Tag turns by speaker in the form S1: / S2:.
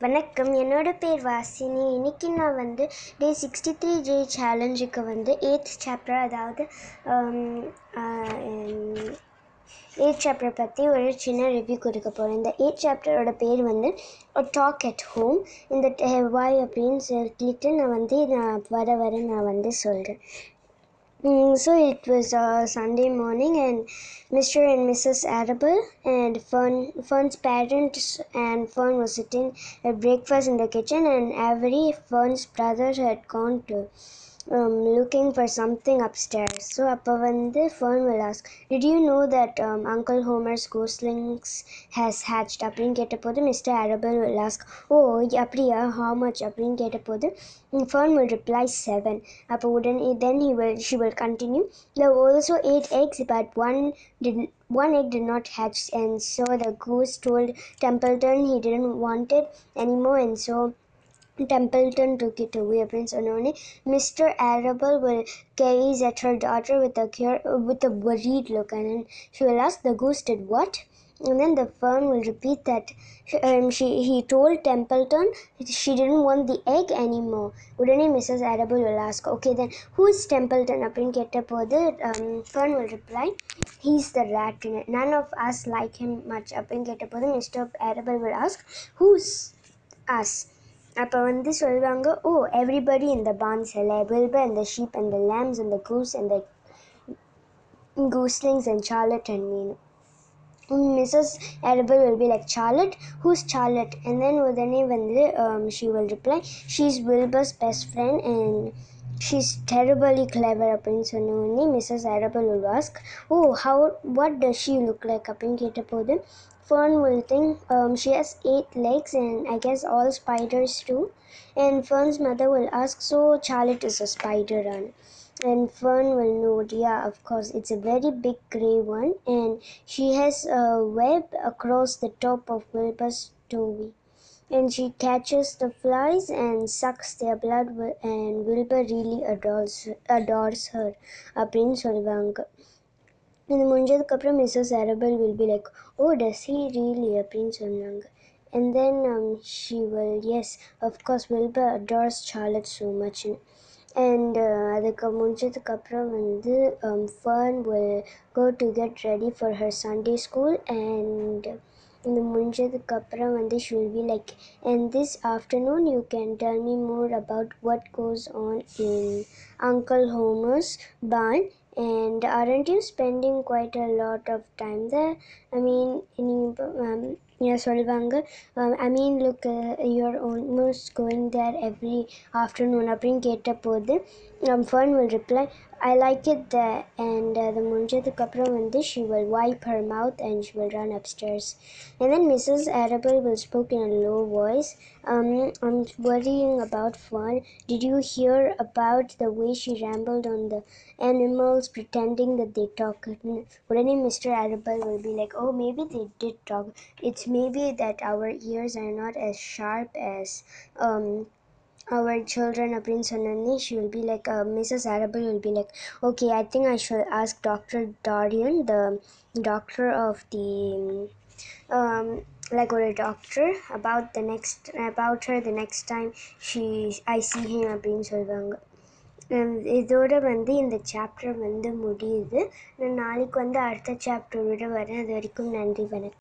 S1: வணக்கம். என்னோட பேர் வாசினி. இன்னைக்கு நான் வந்து டே சிக்ஸ்டி த்ரீ ஜே சேலஞ்சுக்கு வந்து எயித் சாப்டர் அதாவது எயிட் சாப்டர் பற்றி ஒரு சின்ன ரிவ்யூ கொடுக்க போகிறேன் இந்த எயிட் சாப்டரோட பேர் வந்து டாக் அட் ஹோம் இந்த வாய் அப்படின்னு சொல்லிட்டு நான் வந்து நான் வர வர நான் வந்து சொல்கிறேன் Mm, so it was uh, Sunday morning, and Mr. and Mrs. Arable and Fern, Fern's parents and Fern was sitting at breakfast in the kitchen, and Avery, Fern's brother, had gone to um, looking for something upstairs. So Apavande Fern will ask, Did you know that um, Uncle Homer's ghost links has hatched? Aprin Ketapodum, Mr. Arable will ask, Oh, Apriya, how much? Aprin the Fern will reply seven. Apavuden, then he will, she will continue. There were also eight eggs, but one did one egg did not hatch, and so the goose told Templeton he didn't want it anymore, and so Templeton took it away அப்படின்னு சொன்னோடனே mister அரபல் will gaze at her daughter with a cure, with a worried look and then she will ask the goose did what and then the fern will repeat that um, she he told Templeton she didn't want the egg anymore உடனே Mrs அரபல் will ask okay then who is Templeton அப்படின்னு கேட்டபோது um, fern will reply he's the rat in it none of us like him much அப்படின்னு கேட்டபோது mister அரபல் will ask who's us அப்போ வந்து சொல்வாங்க oh everybody in the barns லில்ப and the sheep and the lambs and the goose and the gooslings and Charlotte and Nina. Mrs. Arable will be like Charlotte. Who's Charlotte? And then Udane Vandre, um, she will reply, she's Wilbur's best friend and She's terribly clever, Appinsanoni, Mrs. Arable will ask. Oh, how, what does she look like, Appin Ketapodin? Fern will think um, she has eight legs and I guess all spiders too. And Fern's mother will ask, so Charlotte is a spider, run. And Fern will note, yeah, of course, it's a very big grey one and she has a web across the top of Wilbur's story and she catches the flies and sucks their blood and Wilbur really adores her, adores her a prince and Munjadka Mrs. Arable will be like, Oh, does he really a prince or young? And then um, she will, yes, of course, Wilbur adores Charlotte so much. And Adaka Munjadka the um, Fern will go to get ready for her Sunday school. And இது முடிஞ்சதுக்கப்புறம் வந்து shall be like and this afternoon you can tell me more about what goes on in Uncle Homer's barn and aren't you spending quite a lot of time I i mean um, சொல்லுவாங்க I mean look you're almost going there every afternoon அப்படின்னு கேட்டபோது Fern will reply I like it there. And uh, the Munjathu Kapra Mandi, she will wipe her mouth and she will run upstairs. And then Mrs. Arable will speak in a low voice. Um, I'm worrying about Fern. Did you hear about the way she rambled on the animals pretending that they talk? Wouldn't Mr. Arable will be like, oh, maybe they did talk. It's maybe that our ears are not as sharp as um our children அப்படின்னு சொன்னோடனே she will be like Mrs Arable will be like okay I think I shall ask doctor Dorian the doctor of the like ஒரு doctor about the next next about her the next time she I see அப்படின்னு சொல்லுவாங்க இதோட வந்து இந்த chapter வந்து முடியுது நான் நாளைக்கு வந்து அடுத்த சாப்டரோட வரேன் அது வரைக்கும் நன்றி வணக்கம்